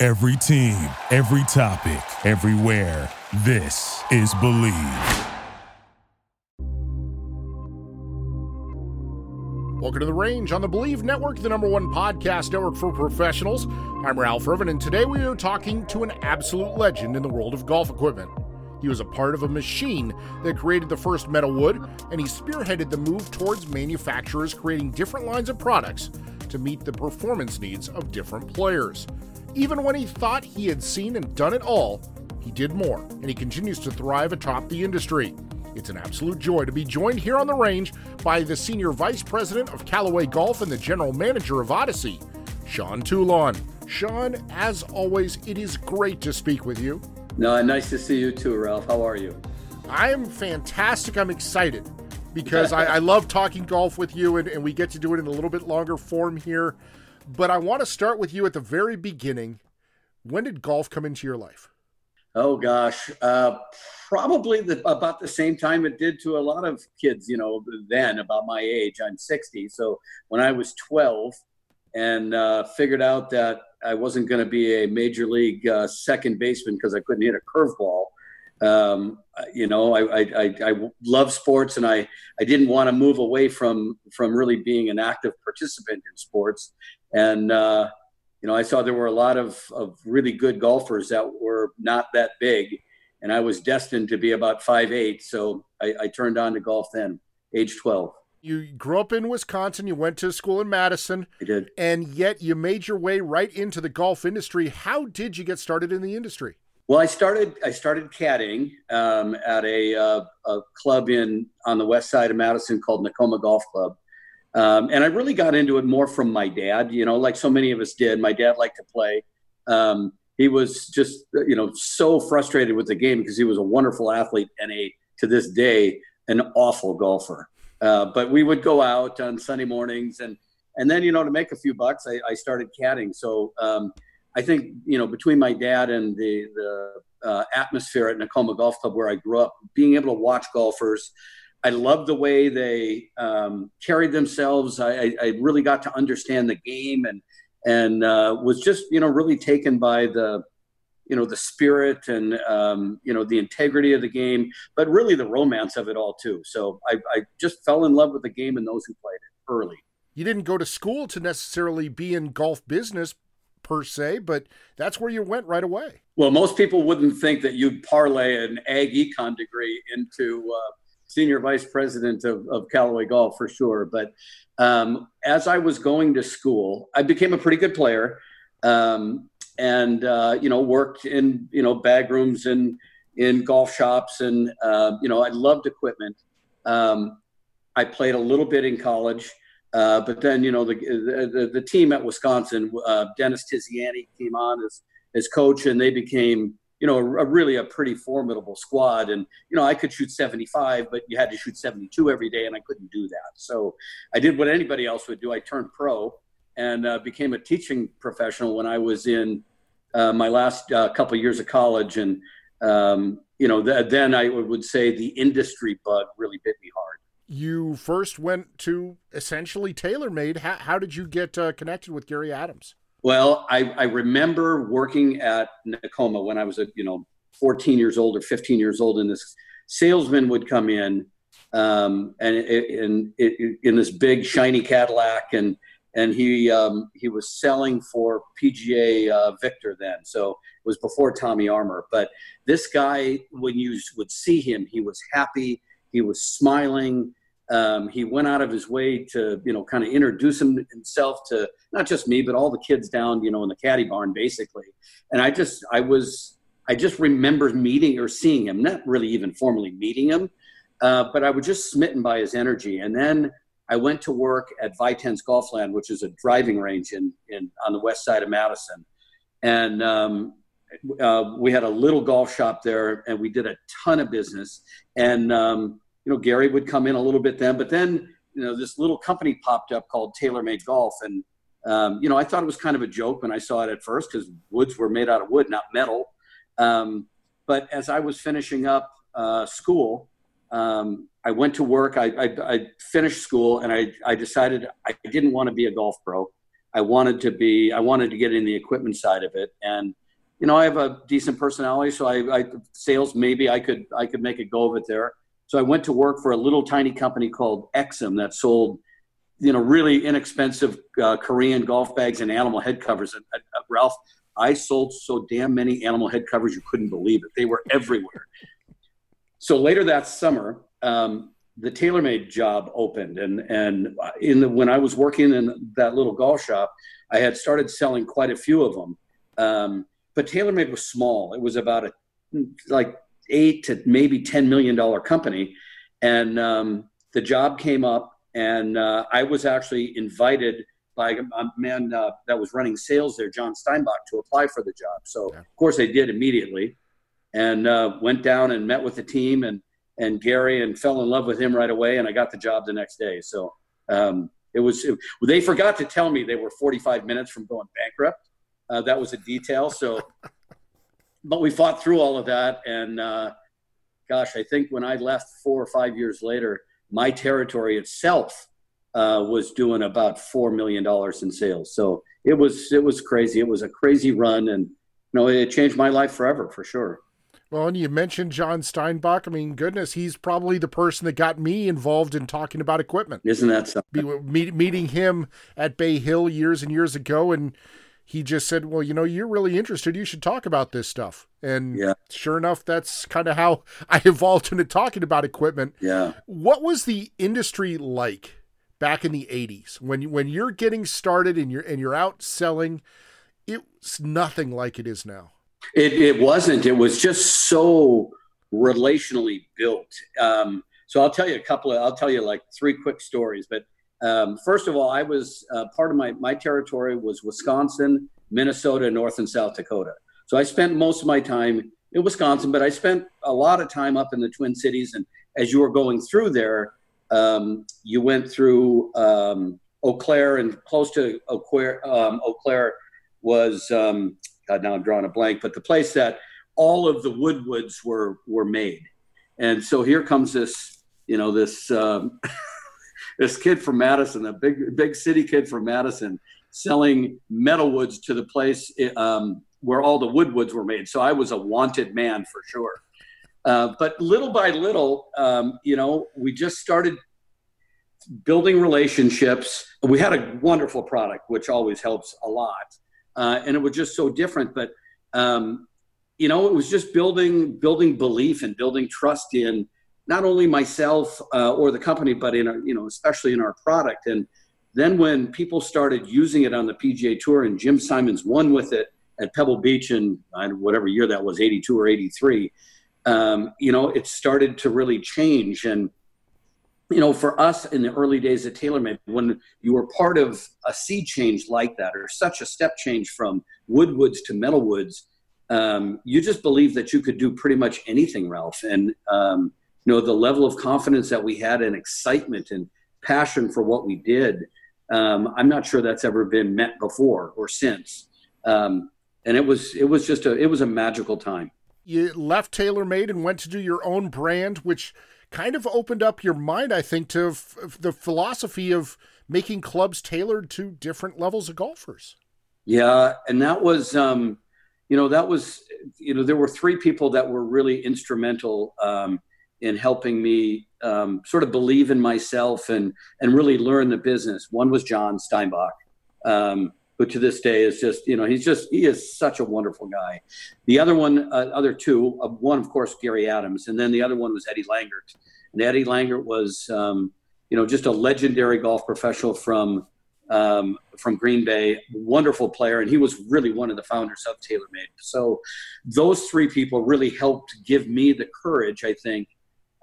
Every team, every topic, everywhere. This is Believe. Welcome to the range on the Believe Network, the number one podcast network for professionals. I'm Ralph Irvin, and today we are talking to an absolute legend in the world of golf equipment. He was a part of a machine that created the first metal wood, and he spearheaded the move towards manufacturers creating different lines of products to meet the performance needs of different players. Even when he thought he had seen and done it all, he did more, and he continues to thrive atop the industry. It's an absolute joy to be joined here on the range by the Senior Vice President of Callaway Golf and the General Manager of Odyssey, Sean Toulon. Sean, as always, it is great to speak with you. No, nice to see you too, Ralph. How are you? I am fantastic. I'm excited because I, I, love talking golf with you, and, and we get to do it in a little bit longer form here. But I want to start with you at the very beginning. When did golf come into your life? Oh gosh, uh, probably the, about the same time it did to a lot of kids. You know, then about my age. I'm 60, so when I was 12, and uh, figured out that I wasn't going to be a major league uh, second baseman because I couldn't hit a curveball. Um, you know, I, I, I, I, love sports, and I, I didn't want to move away from from really being an active participant in sports. And uh, you know, I saw there were a lot of, of really good golfers that were not that big, and I was destined to be about five eight. So I, I turned on to golf then, age twelve. You grew up in Wisconsin. You went to school in Madison. I did, and yet you made your way right into the golf industry. How did you get started in the industry? Well, I started I started caddying um, at a, uh, a club in on the west side of Madison called Nakoma Golf Club, um, and I really got into it more from my dad, you know, like so many of us did. My dad liked to play. Um, he was just, you know, so frustrated with the game because he was a wonderful athlete and a, to this day, an awful golfer. Uh, but we would go out on Sunday mornings and, and then, you know, to make a few bucks, I, I started caddying. So um, I think, you know, between my dad and the, the uh, atmosphere at Nakoma Golf Club where I grew up, being able to watch golfers, I love the way they um, carried themselves. I, I, really got to understand the game and and uh, was just you know really taken by the you know the spirit and um, you know the integrity of the game, but really the romance of it all too. So I, I just fell in love with the game and those who played it early. You didn't go to school to necessarily be in golf business per se, but that's where you went right away. Well, most people wouldn't think that you'd parlay an ag econ degree into uh, senior vice president of, of Callaway Golf for sure. But um, as I was going to school, I became a pretty good player, um, and uh, you know worked in you know bag rooms and in golf shops, and uh, you know I loved equipment. Um, I played a little bit in college. Uh, but then, you know, the, the, the team at Wisconsin, uh, Dennis Tiziani came on as, as coach, and they became you know, a, really a pretty formidable squad. And, you know, I could shoot 75, but you had to shoot 72 every day, and I couldn't do that. So I did what anybody else would do. I turned pro and uh, became a teaching professional when I was in uh, my last uh, couple of years of college. And, um, you know, th- then I would say the industry bug really bit me hard. You first went to essentially TaylorMade. How, how did you get uh, connected with Gary Adams? Well, I, I remember working at Nakoma when I was a you know 14 years old or 15 years old, and this salesman would come in um, and in in this big shiny Cadillac, and and he um, he was selling for PGA uh, Victor then, so it was before Tommy Armour. But this guy, when you would see him, he was happy, he was smiling. Um, he went out of his way to, you know, kind of introduce him, himself to not just me, but all the kids down, you know, in the caddy barn, basically. And I just, I was, I just remember meeting or seeing him, not really even formally meeting him, uh, but I was just smitten by his energy. And then I went to work at Vitense Golf Golfland, which is a driving range in, in on the west side of Madison. and um, uh, we had a little golf shop there, and we did a ton of business. And um, you know, Gary would come in a little bit then, but then you know, this little company popped up called TaylorMade Golf, and um, you know, I thought it was kind of a joke when I saw it at first because woods were made out of wood, not metal. Um, but as I was finishing up uh, school, um, I went to work. I, I, I, finished school, and I, I decided I didn't want to be a golf pro. I wanted to be. I wanted to get in the equipment side of it, and you know, I have a decent personality, so I, I sales maybe I could I could make a go of it there. So I went to work for a little tiny company called Exim that sold, you know, really inexpensive uh, Korean golf bags and animal head covers. And uh, Ralph, I sold so damn many animal head covers you couldn't believe it. They were everywhere. so later that summer, um, the TaylorMade job opened, and and in the when I was working in that little golf shop, I had started selling quite a few of them. Um, but TaylorMade was small. It was about a like eight to maybe ten million dollar company, and um, the job came up, and uh, I was actually invited by a man uh, that was running sales there, John Steinbach, to apply for the job. So yeah. of course I did immediately, and uh, went down and met with the team and and Gary and fell in love with him right away, and I got the job the next day. So. Um, it was. It, they forgot to tell me they were 45 minutes from going bankrupt, uh, that was a detail. So, but we fought through all of that. And uh, gosh, I think when I left four or five years later, my territory itself uh, was doing about four million dollars in sales. So it was it was crazy. It was a crazy run, and you know it changed my life forever for sure. Well, and you mentioned John Steinbach. I mean, goodness, he's probably the person that got me involved in talking about equipment. Isn't that something? Be, meeting him at Bay Hill years and years ago, and he just said, "Well, you know, you're really interested. You should talk about this stuff." And yeah. sure enough, that's kind of how I evolved into talking about equipment. Yeah. What was the industry like back in the '80s when when you're getting started and you're and you're out selling? It's nothing like it is now. It it wasn't. It was just so relationally built. Um, so I'll tell you a couple of. I'll tell you like three quick stories, but um, first of all, I was uh, part of my, my territory was Wisconsin, Minnesota, North and South Dakota. So I spent most of my time in Wisconsin, but I spent a lot of time up in the Twin Cities. And as you were going through there, um, you went through um, Eau Claire and close to Eau Claire, um, Eau Claire was, um, God, now I'm drawing a blank, but the place that all of the woodwoods were, were made. And so here comes this, you know, this, um, this kid from Madison, a big big city kid from Madison, selling metalwoods to the place um, where all the woodwoods were made. So I was a wanted man for sure. Uh, but little by little, um, you know, we just started building relationships. We had a wonderful product, which always helps a lot, uh, and it was just so different. But um, you know, it was just building building belief and building trust in not only myself uh, or the company, but in our, you know, especially in our product. And then when people started using it on the PGA Tour, and Jim Simons won with it at Pebble Beach in whatever year that was, 82 or 83, um, you know, it started to really change. And you know, for us in the early days at TaylorMade, when you were part of a sea change like that, or such a step change from woodwoods to metalwoods, um, you just believed that you could do pretty much anything, Ralph. And um, you know the level of confidence that we had and excitement and passion for what we did um, i'm not sure that's ever been met before or since. Um, and it was it was just a it was a magical time. You left TaylorMade and went to do your own brand which kind of opened up your mind i think to f- the philosophy of making clubs tailored to different levels of golfers. Yeah and that was um, you know that was you know there were three people that were really instrumental um, in helping me um, sort of believe in myself and and really learn the business. One was John Steinbach, um, who to this day is just you know he's just he is such a wonderful guy. The other one, uh, other two, uh, one of course Gary Adams, and then the other one was Eddie Langert. And Eddie Langert was um, you know just a legendary golf professional from. Um, from Green Bay, wonderful player, and he was really one of the founders of TaylorMade. So, those three people really helped give me the courage, I think,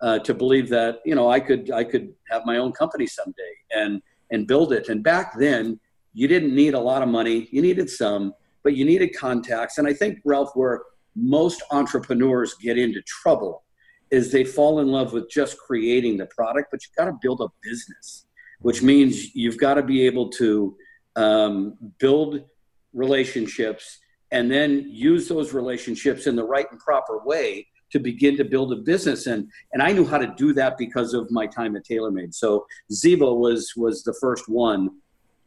uh, to believe that you know I could I could have my own company someday and and build it. And back then, you didn't need a lot of money; you needed some. but you needed contacts. And I think Ralph, where most entrepreneurs get into trouble is they fall in love with just creating the product, but you've got to build a business, which means you've got to be able to um, build relationships and then use those relationships in the right and proper way to begin to build a business and and I knew how to do that because of my time at TaylorMade. So Zevo was was the first one,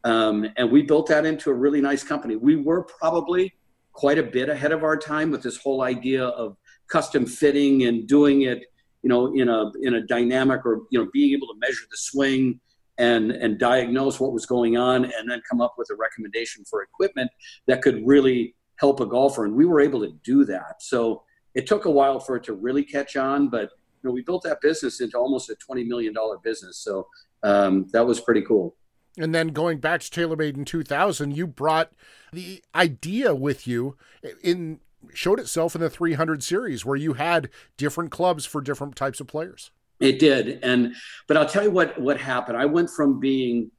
um, and we built that into a really nice company. We were probably quite a bit ahead of our time with this whole idea of custom fitting and doing it, you know, in a in a dynamic or you know being able to measure the swing and and diagnose what was going on and then come up with a recommendation for equipment that could really help a golfer. And we were able to do that. So it took a while for it to really catch on, but you know, we built that business into almost a $20 million business. So um, that was pretty cool. And then going back to TaylorMade in 2000, you brought the idea with you in showed itself in the 300 series where you had different clubs for different types of players. It did. And but I'll tell you what what happened. I went from being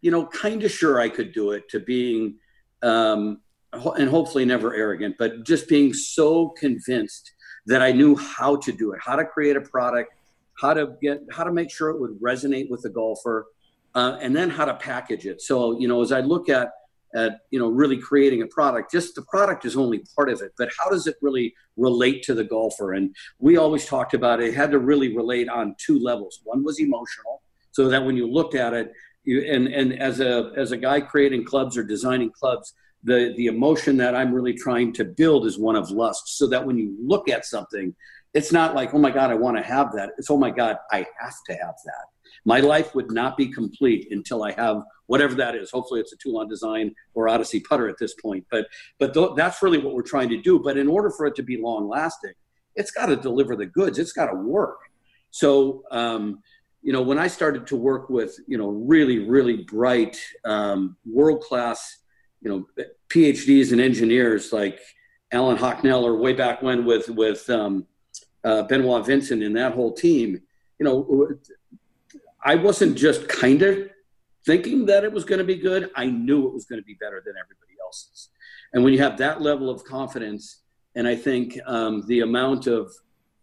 you know kind of sure I could do it to being um and hopefully never arrogant, but just being so convinced that I knew how to do it, how to create a product, how to get, how to make sure it would resonate with the golfer, uh, and then how to package it. So, you know, as I look at, at, you know, really creating a product, just the product is only part of it, but how does it really relate to the golfer? And we always talked about it, it had to really relate on two levels. One was emotional, so that when you looked at it, you, and, and as a, as a guy creating clubs or designing clubs, the the emotion that I'm really trying to build is one of lust. So that when you look at something, it's not like, oh my God, I want to have that. It's oh my God, I have to have that. My life would not be complete until I have whatever that is. Hopefully, it's a Toulon design or Odyssey putter at this point. But but th- that's really what we're trying to do. But in order for it to be long lasting, it's got to deliver the goods. It's got to work. So um, you know, when I started to work with you know really really bright um, world class you know PhDs and engineers like Alan Hocknell or way back when with with um, uh, Benoit Vincent and that whole team. You know, I wasn't just kind of thinking that it was going to be good. I knew it was going to be better than everybody else's. And when you have that level of confidence, and I think um, the amount of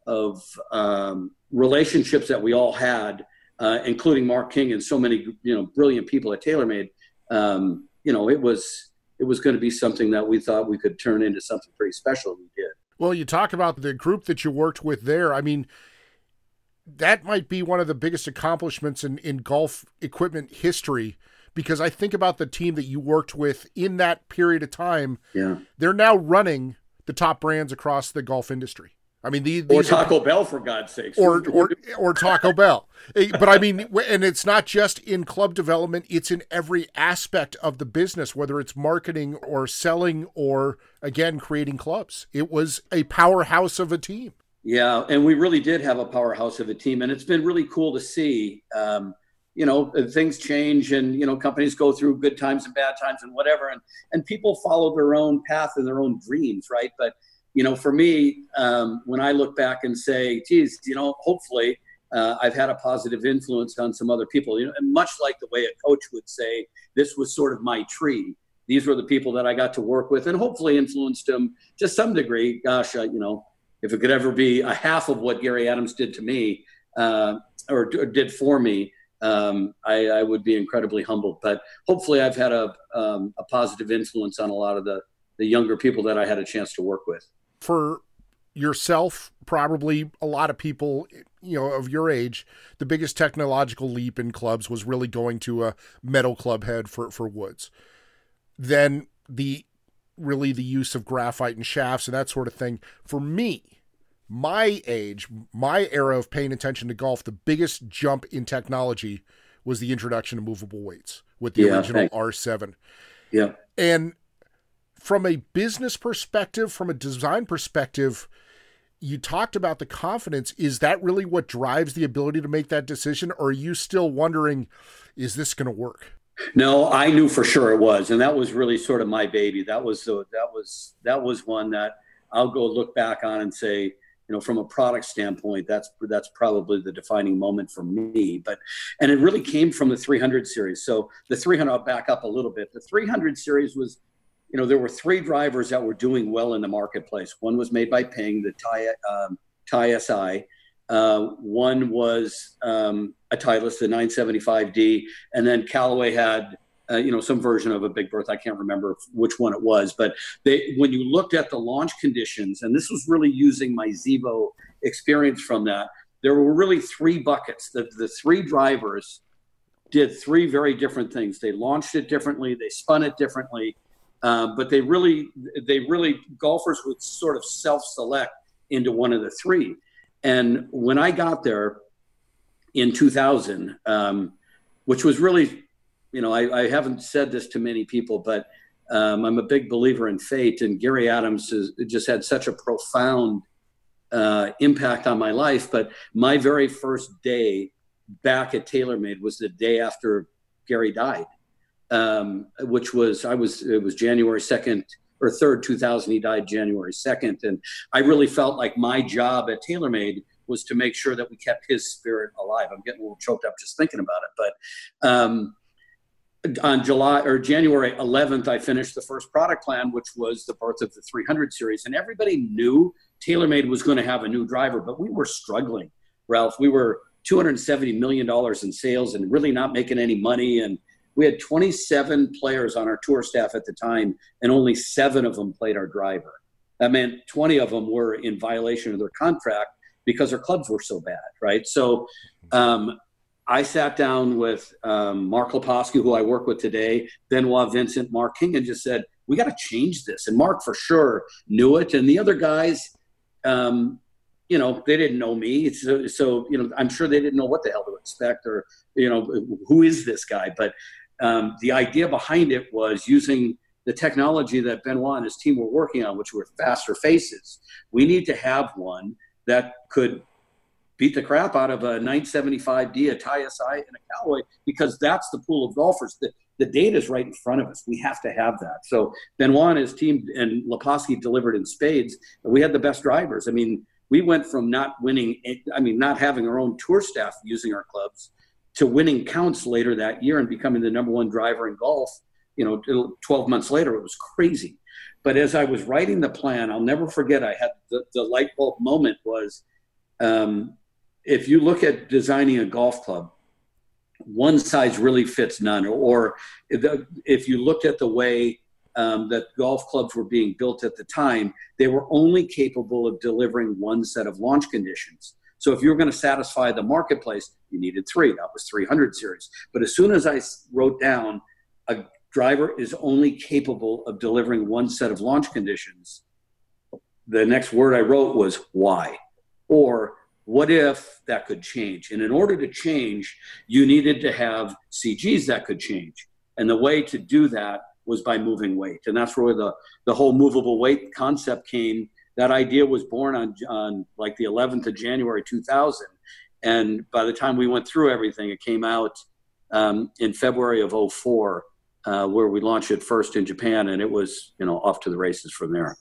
of um, relationships that we all had, uh, including Mark King and so many you know brilliant people at TaylorMade, um, you know, it was it was going to be something that we thought we could turn into something pretty special. We did. Well, you talk about the group that you worked with there. I mean, that might be one of the biggest accomplishments in, in golf equipment history because I think about the team that you worked with in that period of time. Yeah. They're now running the top brands across the golf industry. I mean, these, or Taco are, Bell for God's sakes, or or or Taco Bell. Eh, but I mean, and it's not just in club development; it's in every aspect of the business, whether it's marketing or selling or again creating clubs. It was a powerhouse of a team. Yeah, and we really did have a powerhouse of a team, and it's been really cool to see. Um, you know, things change, and you know, companies go through good times and bad times, and whatever, and and people follow their own path and their own dreams, right? But you know, for me, um, when I look back and say, geez, you know, hopefully uh, I've had a positive influence on some other people, you know, and much like the way a coach would say, this was sort of my tree. These were the people that I got to work with and hopefully influenced them to some degree. Gosh, uh, you know, if it could ever be a half of what Gary Adams did to me uh, or, or, did for me, um, I, I, would be incredibly humbled. But hopefully, I've had a, um, a positive influence on a lot of the, the younger people that I had a chance to work with for yourself, probably a lot of people, you know, of your age, the biggest technological leap in clubs was really going to a metal club head for, for woods. Then the really the use of graphite and shafts and that sort of thing. For me, my age, my era of paying attention to golf, the biggest jump in technology was the introduction of movable weights with the yeah, original thanks. R7. Yeah. And from a business perspective, from a design perspective, you talked about the confidence. Is that really what drives the ability to make that decision? Or are you still wondering, is this going to work? No, I knew for sure it was, and that was really sort of my baby. That was the that was that was one that I'll go look back on and say, you know, from a product standpoint, that's that's probably the defining moment for me. But and it really came from the 300 series. So the 300, I'll back up a little bit. The 300 series was you know, there were three drivers that were doing well in the marketplace. One was made by Ping, the Thai, um, Thai SI. Uh, one was um, a Titleist, the 975D, and then Callaway had uh, you know some version of a Big Bertha. I can't remember which one it was, but they when you looked at the launch conditions, and this was really using my Zevo experience from that. There were really three buckets. The the three drivers did three very different things. They launched it differently, they spun it differently, uh, but they really they really golfers would sort of self select into one of the three. And when I got there in 2000, um, which was really, you know, I, I, haven't said this to many people, but um, I'm a big believer in fate. And Gary Adams just had such a profound uh, impact on my life. But my very first day back at TaylorMade was the day after Gary died, um, which was I was it was January 2nd or 3rd, 2000. He died January 2nd. And I really felt like my job at TaylorMade was to make sure that we kept his spirit alive. I'm getting a little choked up just thinking about it. But um, on July or January 11th, I finished the first product plan, which was the birth of the 300 series. And everybody knew TaylorMade was going to have a new driver, but we were struggling, Ralph. We were $270 million in sales and really not making any money. And we had 27 players on our tour staff at the time, and only seven of them played our driver. That meant 20 of them were in violation of their contract because their clubs were so bad, right? So um, I sat down with um, Mark Leposki, who I work with today, Benoit Vincent, Mark King, and just said, we got to change this. And Mark for sure knew it. And the other guys, um, you know, they didn't know me. So, so, you know, I'm sure they didn't know what the hell to expect or, you know, who is this guy? But um, the idea behind it was using the technology that Benoit and his team were working on, which were faster faces. We need to have one that could beat the crap out of a 975D, a Thai SI, and a Callaway because that's the pool of golfers. The, the data is right in front of us. We have to have that. So Benoit and his team and Leposki delivered in spades. We had the best drivers. I mean, we went from not winning, I mean, not having our own tour staff using our clubs to winning counts later that year and becoming the number one driver in golf. You know, 12 months later, it was crazy. But as I was writing the plan, I'll never forget. I had the, the light bulb moment was, um, if you look at designing a golf club, one size really fits none. Or if you looked at the way um, that golf clubs were being built at the time, they were only capable of delivering one set of launch conditions. So if you were going to satisfy the marketplace, you needed three. That was 300 series. But as soon as I wrote down a driver is only capable of delivering one set of launch conditions, the next word I wrote was why? Or what if that could change? And in order to change, you needed to have CGs that could change. And the way to do that was by moving weight. And that's where the, the whole movable weight concept came that idea was born on, on like the 11th of January 2000. And by the time we went through everything, it came out um, in February of 04, uh, where we launched it first in Japan, and it was you know off to the races from there.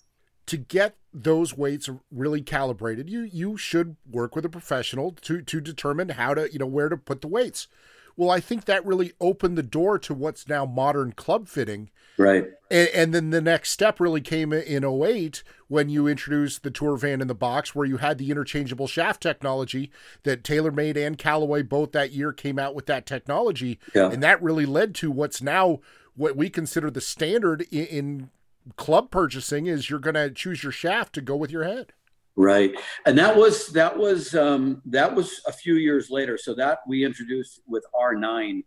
To get those weights really calibrated, you you should work with a professional to to determine how to you know where to put the weights. Well, I think that really opened the door to what's now modern club fitting. Right. And, and, then the next step really came in 08 when you introduced the Tour Van in the box, where you had the interchangeable shaft technology that TaylorMade and Callaway both that year came out with that technology. Yeah. And that really led to what's now what we consider the standard in, in club purchasing is you're going to choose your shaft to go with your head. Right, and that was that was um, that was a few years later. So that we introduced with R9,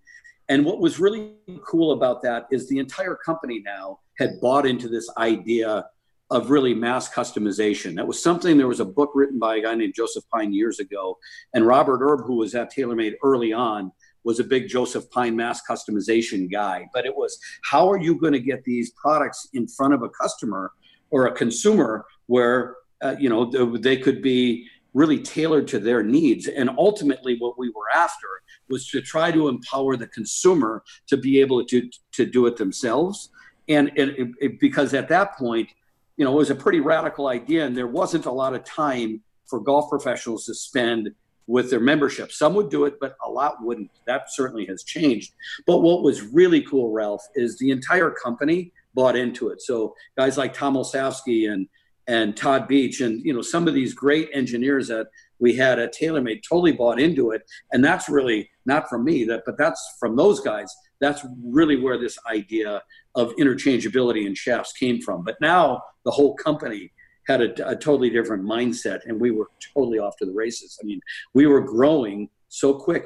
and what was really cool about that is the entire company now had bought into this idea of really mass customization. That was something. There was a book written by a guy named Joseph Pine years ago, and Robert Erb, who was at TaylorMade early on, was a big Joseph Pine mass customization guy. But it was how are you going to get these products in front of a customer or a consumer where uh, you know they could be really tailored to their needs. And ultimately, what we were after was to try to empower the consumer to be able to to do it themselves. And, and it, it, because at that point, you know, it was a pretty radical idea, and there wasn't a lot of time for golf professionals to spend with their membership. Some would do it, but a lot wouldn't. That certainly has changed. But what was really cool, Ralph, is the entire company bought into it. So guys like Tom Olsavsky and and Todd Beach and you know some of these great engineers that we had at TaylorMade totally bought into it, and that's really not from me that, but that's from those guys. That's really where this idea of interchangeability in shafts came from. But now the whole company had a, a totally different mindset, and we were totally off to the races. I mean, we were growing so quick.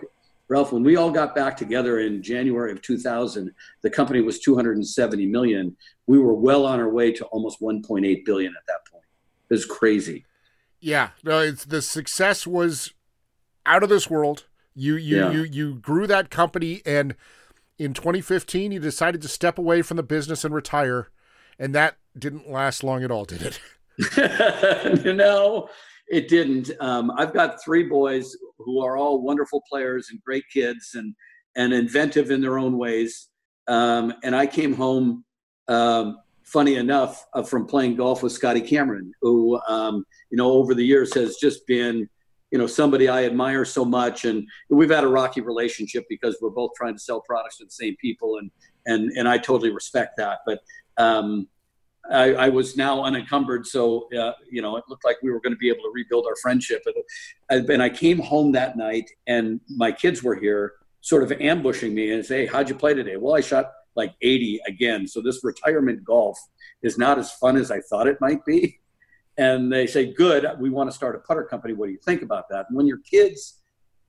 Ralph, when we all got back together in January of 2000, the company was 270 million. We were well on our way to almost 1.8 billion at that point. It was crazy. Yeah, no, it's the success was out of this world. You you yeah. you you grew that company, and in 2015, you decided to step away from the business and retire, and that didn't last long at all, did it? no, it didn't. Um, I've got three boys who are all wonderful players and great kids and and inventive in their own ways. Um, and I came home, um, funny enough, uh, from playing golf with Scotty Cameron, who um, you know over the years has just been you know somebody I admire so much, and we've had a rocky relationship because we're both trying to sell products to the same people, and and and I totally respect that. But um, I, I, was now unencumbered, so uh, you know it looked like we were going to be able to rebuild our friendship. And, and I came home that night, and my kids were here, sort of ambushing me and say, hey, "How'd you play today?" Well, I shot like 80 again. So this retirement golf is not as fun as I thought it might be. And they say, "Good, we want to start a putter company. What do you think about that?" And when your kids,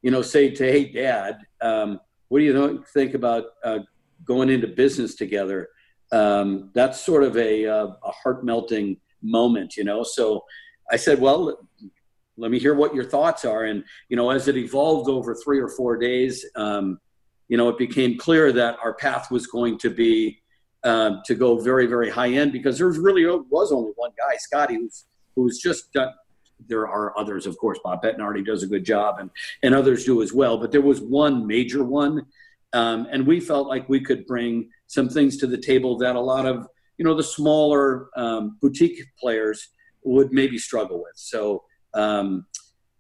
you know, say to, "Hey, Dad, um, what do you think about uh, going into business together?" Um, that's sort of a, uh, a heart melting moment, you know. So I said, well, let me hear what your thoughts are. And you know, as it evolved over three or four days, um, you know, it became clear that our path was going to be uh, to go very, very high end because there really was only one guy, Scotty, who's who's just done. There are others, of course. Bob Bettinardi does a good job, and and others do as well. But there was one major one, um, and we felt like we could bring some things to the table that a lot of you know the smaller um, boutique players would maybe struggle with. So um,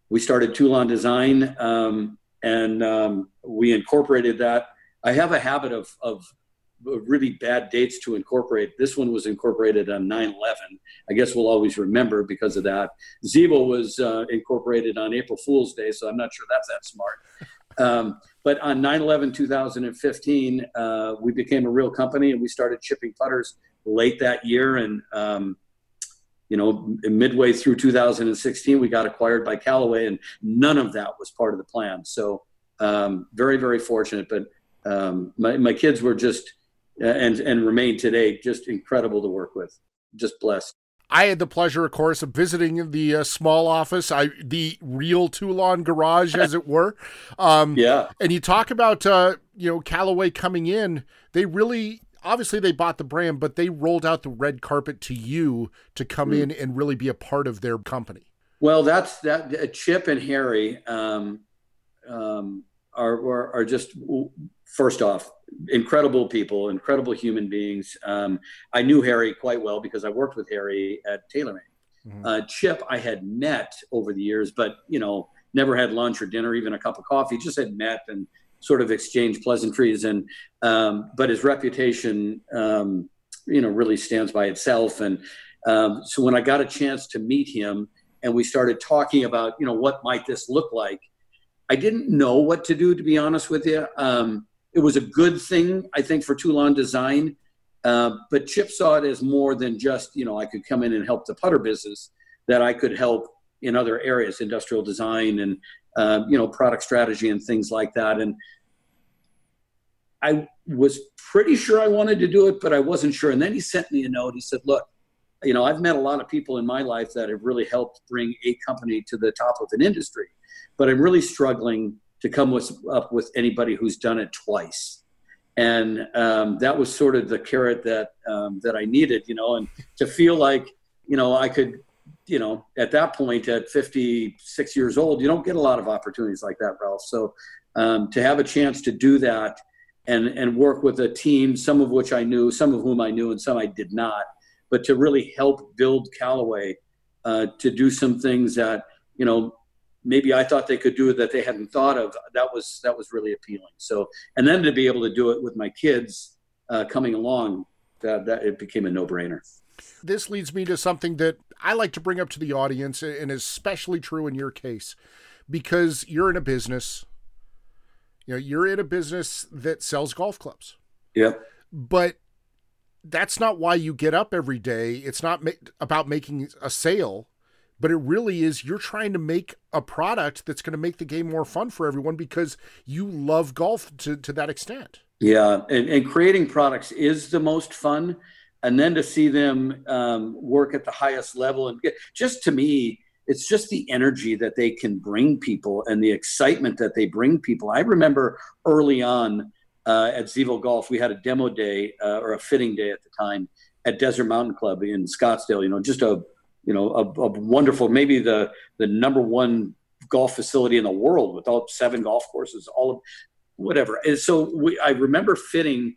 we started Toulon Design, um, and um, we incorporated that. I have a habit of, of really bad dates to incorporate. This one was incorporated on 9/11. I guess we'll always remember because of that. Zevo was uh, incorporated on April Fool's Day, so I'm not sure that's that smart. Um, but on 9 11 2015, uh, we became a real company and we started shipping putters late that year. And, um, you know, midway through 2016, we got acquired by Callaway, and none of that was part of the plan. So, um, very, very fortunate. But um, my, my kids were just, uh, and, and remain today, just incredible to work with. Just blessed. I had the pleasure, of course, of visiting the uh, small office, I the real Toulon garage, as it were. Um, yeah. And you talk about uh, you know Callaway coming in. They really, obviously, they bought the brand, but they rolled out the red carpet to you to come mm. in and really be a part of their company. Well, that's that. Uh, Chip and Harry um, um, are, are are just first off incredible people, incredible human beings. Um, I knew Harry quite well because I worked with Harry at TaylorMade. Mm-hmm. Uh, Chip, I had met over the years, but you know, never had lunch or dinner, even a cup of coffee. Just had met and sort of exchanged pleasantries. And um, but his reputation, um, you know, really stands by itself. And um, so when I got a chance to meet him, and we started talking about, you know, what might this look like, I didn't know what to do, to be honest with you. Um, it was a good thing, I think, for Toulon Design. Uh, but Chip saw it as more than just, you know, I could come in and help the putter business, that I could help in other areas, industrial design and, uh, you know, product strategy and things like that. And I was pretty sure I wanted to do it, but I wasn't sure. And then he sent me a note. He said, look, you know, I've met a lot of people in my life that have really helped bring a company to the top of an industry, but I'm really struggling to come with, up with anybody who's done it twice. And um, that was sort of the carrot that um, that I needed, you know, and to feel like, you know, I could, you know, at that point at 56 years old, you don't get a lot of opportunities like that, Ralph. So um, to have a chance to do that and and work with a team, some of which I knew, some of whom I knew, and some I did not, but to really help build Callaway uh, to do some things that you know maybe I thought they could do it that they hadn't thought of. That was that was really appealing. So, and then to be able to do it with my kids uh, coming along, that, that it became a no brainer. This leads me to something that I like to bring up to the audience, and is especially true in your case, because you're in a business. You know, you're in a business that sells golf clubs. Yep. But that's not why you get up every day. It's not ma- about making a sale, but it really is you're trying to make a product that's going to make the game more fun for everyone because you love golf to, to that extent. Yeah, and, and creating products is the most fun. And then to see them um, work at the highest level and get, just to me, it's just the energy that they can bring people and the excitement that they bring people. I remember early on uh, at Zevo Golf, we had a demo day uh, or a fitting day at the time at Desert Mountain Club in Scottsdale. You know, just a you know a, a wonderful, maybe the the number one golf facility in the world with all seven golf courses, all of whatever. And so we, I remember fitting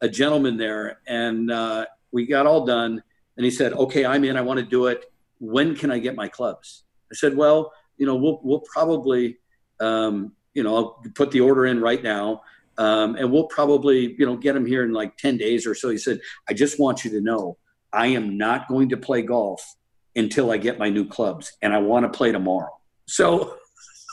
a gentleman there, and uh, we got all done. And he said, "Okay, I'm in. I want to do it. When can I get my clubs?" I said, "Well, you know, we'll we'll probably, um, you know, I'll put the order in right now." Um, and we'll probably, you know, get him here in like 10 days or so. He said, I just want you to know I am not going to play golf until I get my new clubs and I want to play tomorrow. So,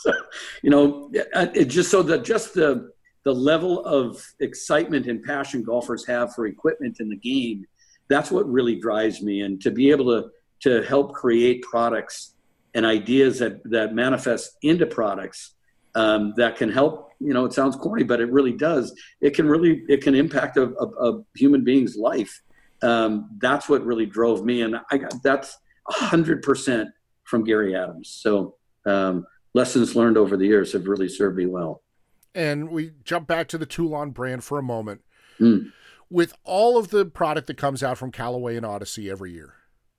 you know, it just so that just the, the level of excitement and passion golfers have for equipment in the game, that's what really drives me. And to be able to, to help create products and ideas that, that manifest into products um, that can help you know it sounds corny but it really does it can really it can impact a, a, a human being's life um, that's what really drove me and i got that's 100% from gary adams so um, lessons learned over the years have really served me well and we jump back to the toulon brand for a moment mm. with all of the product that comes out from callaway and odyssey every year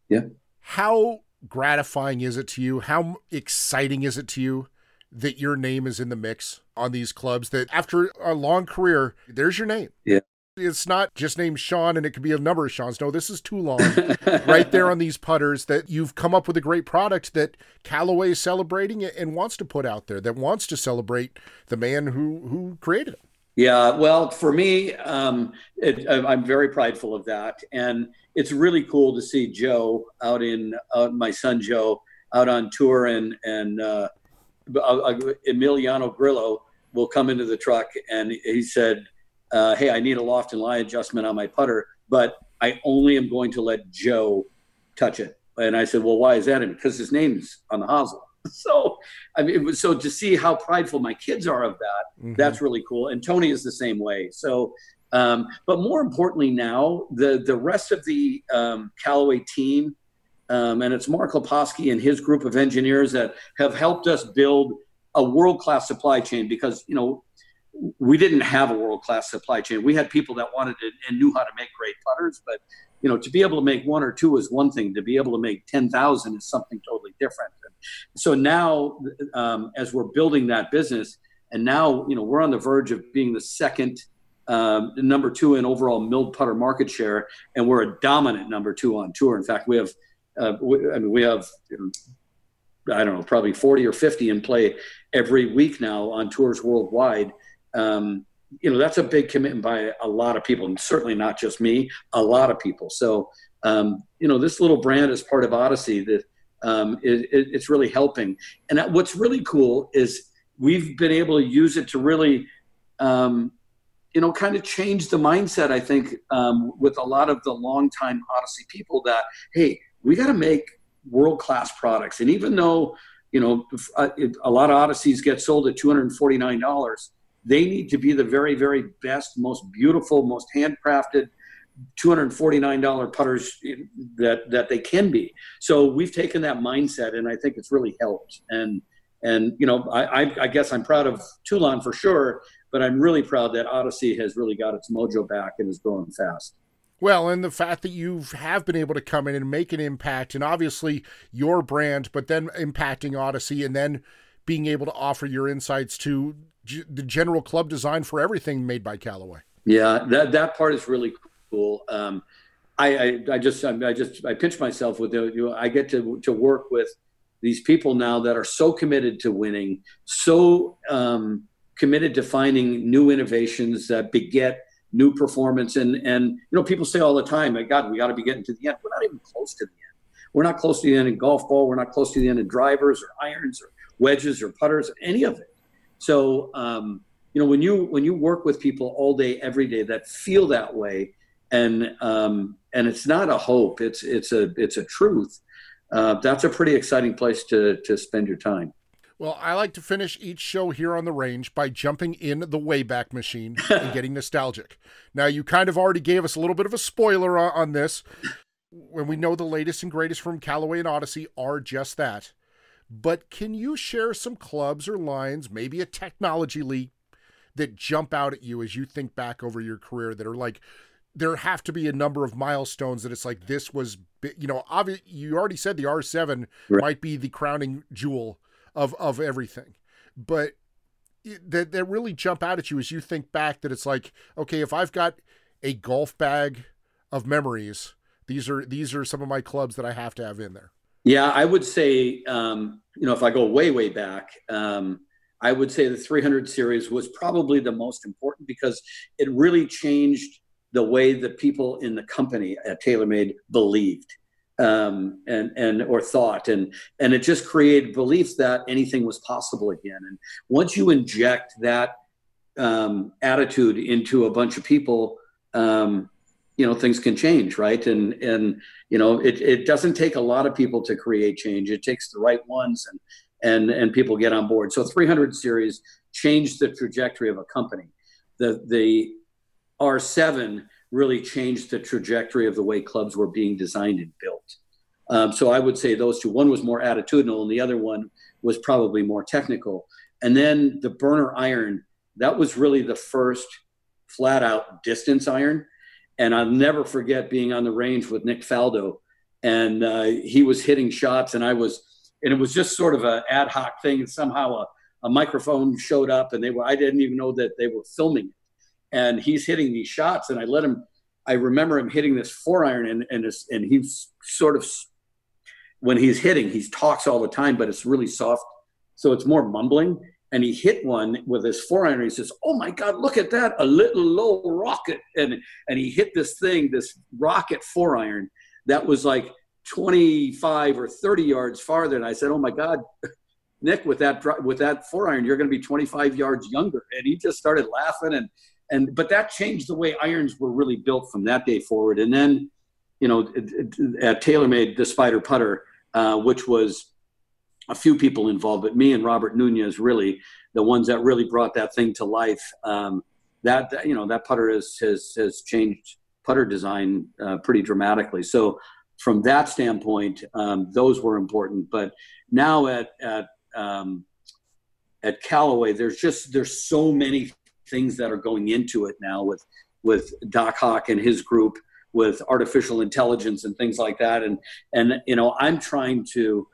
yeah how gratifying is it to you how exciting is it to you that your name is in the mix on these clubs that after a long career, there's your name. Yeah. It's not just named Sean and it could be a number of Sean's. No, this is Toulon right there on these putters that you've come up with a great product that Callaway is celebrating and wants to put out there, that wants to celebrate the man who, who created it. Yeah, well, for me, um, it, I'm very prideful of that, and it's really cool to see Joe out in out, my son Joe out on tour and and uh, Emiliano Grillo will come into the truck and he said, uh, "Hey, I need a loft and lie adjustment on my putter, but I only am going to let Joe touch it." And I said, "Well, why is that?" Because his name's on the hosel. So, I mean, was, so to see how prideful my kids are of that, mm-hmm. that's really cool. And Tony is the same way. So, um, but more importantly, now the the rest of the um, Callaway team um, and it's Mark Leposki and his group of engineers that have helped us build a world class supply chain because, you know, we didn't have a world class supply chain. We had people that wanted it and knew how to make great putters, but you know, to be able to make one or two is one thing. To be able to make ten thousand is something totally different. So now, um, as we're building that business, and now you know we're on the verge of being the second um, number two in overall milled putter market share, and we're a dominant number two on tour. In fact, we have uh, we, I mean, we have, I don't know, probably 40 or 50 in play every week now on tours worldwide. Um, you know, that's a big commitment by a lot of people, and certainly not just me, a lot of people. So, um, you know, this little brand is part of Odyssey that um, it, it, it's really helping. And what's really cool is we've been able to use it to really, um, you know, kind of change the mindset, I think, um, with a lot of the longtime Odyssey people that, hey, we got to make world class products. And even though, you know, uh, a lot of Odysseys get sold at $249, they need to be the very, very best, most beautiful, most handcrafted, $249 putters that that they can be. So we've taken that mindset, and I think it's really helped. And and you know, I, I, I guess I'm proud of Toulon for sure, but I'm really proud that Odyssey has really got its mojo back and is growing fast. Well, and the fact that you have been able to come in and make an impact, and obviously your brand, but then impacting Odyssey, and then being able to offer your insights to the general club design for everything made by Callaway. Yeah, that that part is really cool. Um, I, I, I just I just I pinch myself with the, you know, I get to to work with these people now that are so committed to winning, so um, committed to finding new innovations that beget new performance. And and you know, people say all the time, "My God, we got to be getting to the end. We're not even close to the end. We're not close to the end in golf ball. We're not close to the end in drivers or irons or wedges or putters, any of it. So um, you know, when you when you work with people all day, every day that feel that way, and um, and it's not a hope, it's it's a it's a truth. Uh, that's a pretty exciting place to to spend your time. Well, I like to finish each show here on the range by jumping in the Wayback Machine and getting nostalgic. Now, you kind of already gave us a little bit of a spoiler on, on this, when we know the latest and greatest from Callaway and Odyssey are just that. But can you share some clubs or lines, maybe a technology leap, that jump out at you as you think back over your career that are like, there have to be a number of milestones that it's like this was, you know, obviously you already said the R7 right. might be the crowning jewel of of everything. But that that really jump out at you as you think back that it's like, okay, if I've got a golf bag of memories, these are these are some of my clubs that I have to have in there. Yeah, I would say, um, you know, if I go way way back, um, I would say the 300 series was probably the most important because it really changed the way that people in the company at TaylorMade believed um, and and or thought, and and it just created belief that anything was possible again. And once you inject that um, attitude into a bunch of people, um, you know things can change, right? And and you know it it doesn't take a lot of people to create change. It takes the right ones, and and and people get on board. So 300 series changed the trajectory of a company. The the R7 really changed the trajectory of the way clubs were being designed and built. Um, so I would say those two. One was more attitudinal, and the other one was probably more technical. And then the burner iron, that was really the first flat out distance iron. And I'll never forget being on the range with Nick Faldo, and uh, he was hitting shots, and I was, and it was just sort of an ad hoc thing. And somehow a, a microphone showed up, and they were, I didn't even know that they were filming it and he's hitting these shots, and I let him. I remember him hitting this four iron, and and and he's sort of when he's hitting, he talks all the time, but it's really soft, so it's more mumbling. And he hit one with his iron. He says, "Oh my God, look at that! A little low rocket!" And and he hit this thing, this rocket four iron, that was like 25 or 30 yards farther. And I said, "Oh my God." Nick, with that with that four iron, you're going to be 25 yards younger. And he just started laughing, and and but that changed the way irons were really built from that day forward. And then, you know, at TaylorMade the Spider putter, uh, which was a few people involved, but me and Robert Nunez really the ones that really brought that thing to life. Um, that you know that putter has has has changed putter design uh, pretty dramatically. So from that standpoint, um, those were important. But now at at um, at Callaway, there's just there's so many things that are going into it now with with Doc Hawk and his group with artificial intelligence and things like that. And and you know, I'm trying to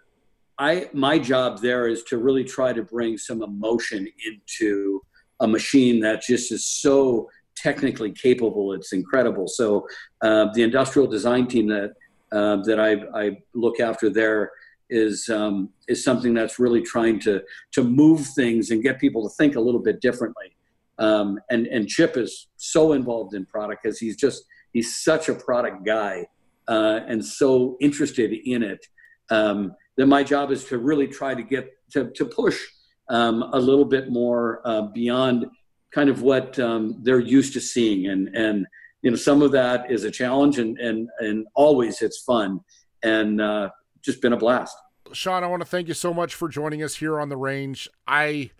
I my job there is to really try to bring some emotion into a machine that just is so technically capable. It's incredible. So uh, the industrial design team that uh, that I, I look after there is um, is something that's really trying to to move things and get people to think a little bit differently. Um, and and Chip is so involved in product because he's just he's such a product guy uh, and so interested in it. Um, that my job is to really try to get to to push um, a little bit more uh, beyond kind of what um, they're used to seeing and and you know some of that is a challenge and and and always it's fun and uh, just been a blast. Sean, I want to thank you so much for joining us here on the range. I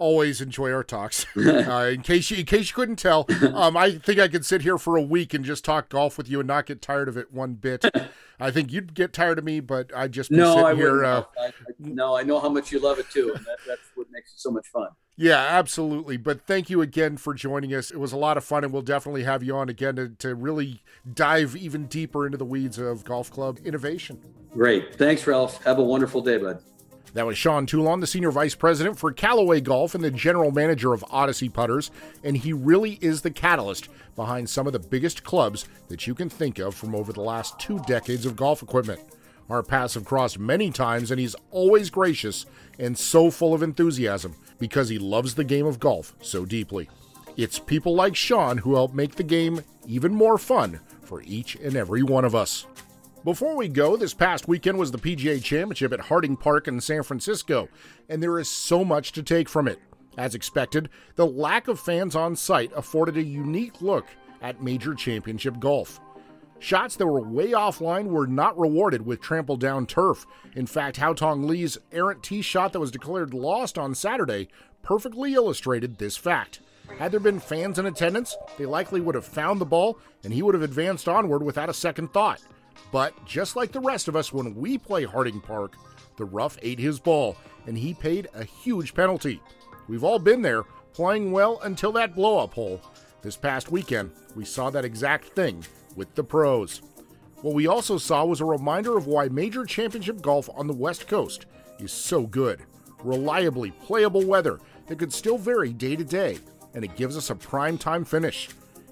always enjoy our talks. Uh, in case you, in case you couldn't tell, um, I think I could sit here for a week and just talk golf with you and not get tired of it one bit. I think you'd get tired of me, but I'd just no, I here. Uh, I, I, no, I know how much you love it too, and that, that's what makes it so much fun. Yeah, absolutely. But thank you again for joining us. It was a lot of fun, and we'll definitely have you on again to, to really dive even deeper into the weeds of golf club innovation. Great. Thanks, Ralph. Have a wonderful day, bud. That was Sean Toulon, the Senior Vice President for Callaway Golf and the General Manager of Odyssey Putters, and he really is the catalyst behind some of the biggest clubs that you can think of from over the last two decades of golf equipment. Our paths have crossed many times, and he's always gracious and so full of enthusiasm because he loves the game of golf so deeply. It's people like Sean who help make the game even more fun for each and every one of us. Before we go, this past weekend was the PGA Championship at Harding Park in San Francisco, and there is so much to take from it. As expected, the lack of fans on site afforded a unique look at major championship golf. Shots that were way offline were not rewarded with trampled down turf. In fact, Haotong Li's errant tee shot that was declared lost on Saturday perfectly illustrated this fact. Had there been fans in attendance, they likely would have found the ball and he would have advanced onward without a second thought. But just like the rest of us when we play Harding Park, the rough ate his ball and he paid a huge penalty. We've all been there, playing well until that blow up hole. This past weekend, we saw that exact thing with the pros. What we also saw was a reminder of why major championship golf on the West Coast is so good. Reliably playable weather that could still vary day to day, and it gives us a prime time finish.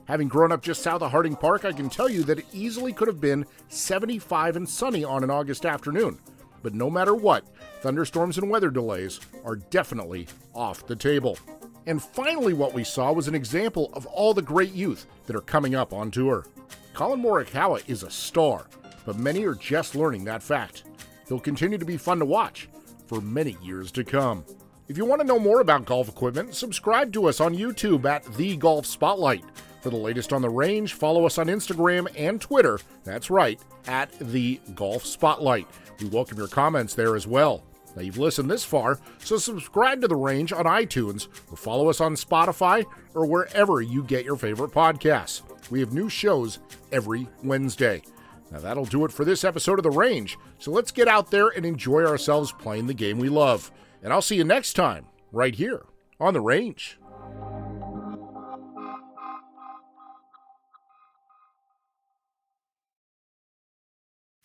Having grown up just south of Harding Park, I can tell you that it easily could have been 75 and sunny on an August afternoon. But no matter what, thunderstorms and weather delays are definitely off the table. And finally, what we saw was an example of all the great youth that are coming up on tour. Collin Morikawa is a star, but many are just learning that fact. He'll continue to be fun to watch for many years to come. If you want to know more about golf equipment, subscribe to us on YouTube at The Golf Spotlight. For the latest on the range, follow us on Instagram and Twitter. That's right, at The Golf Spotlight. We welcome your comments there as well. Now, you've listened this far, so subscribe to The Range on iTunes or follow us on Spotify or wherever you get your favorite podcasts. We have new shows every Wednesday. Now, that'll do it for this episode of The Range, so let's get out there and enjoy ourselves playing the game we love. And I'll see you next time, right here on The Range.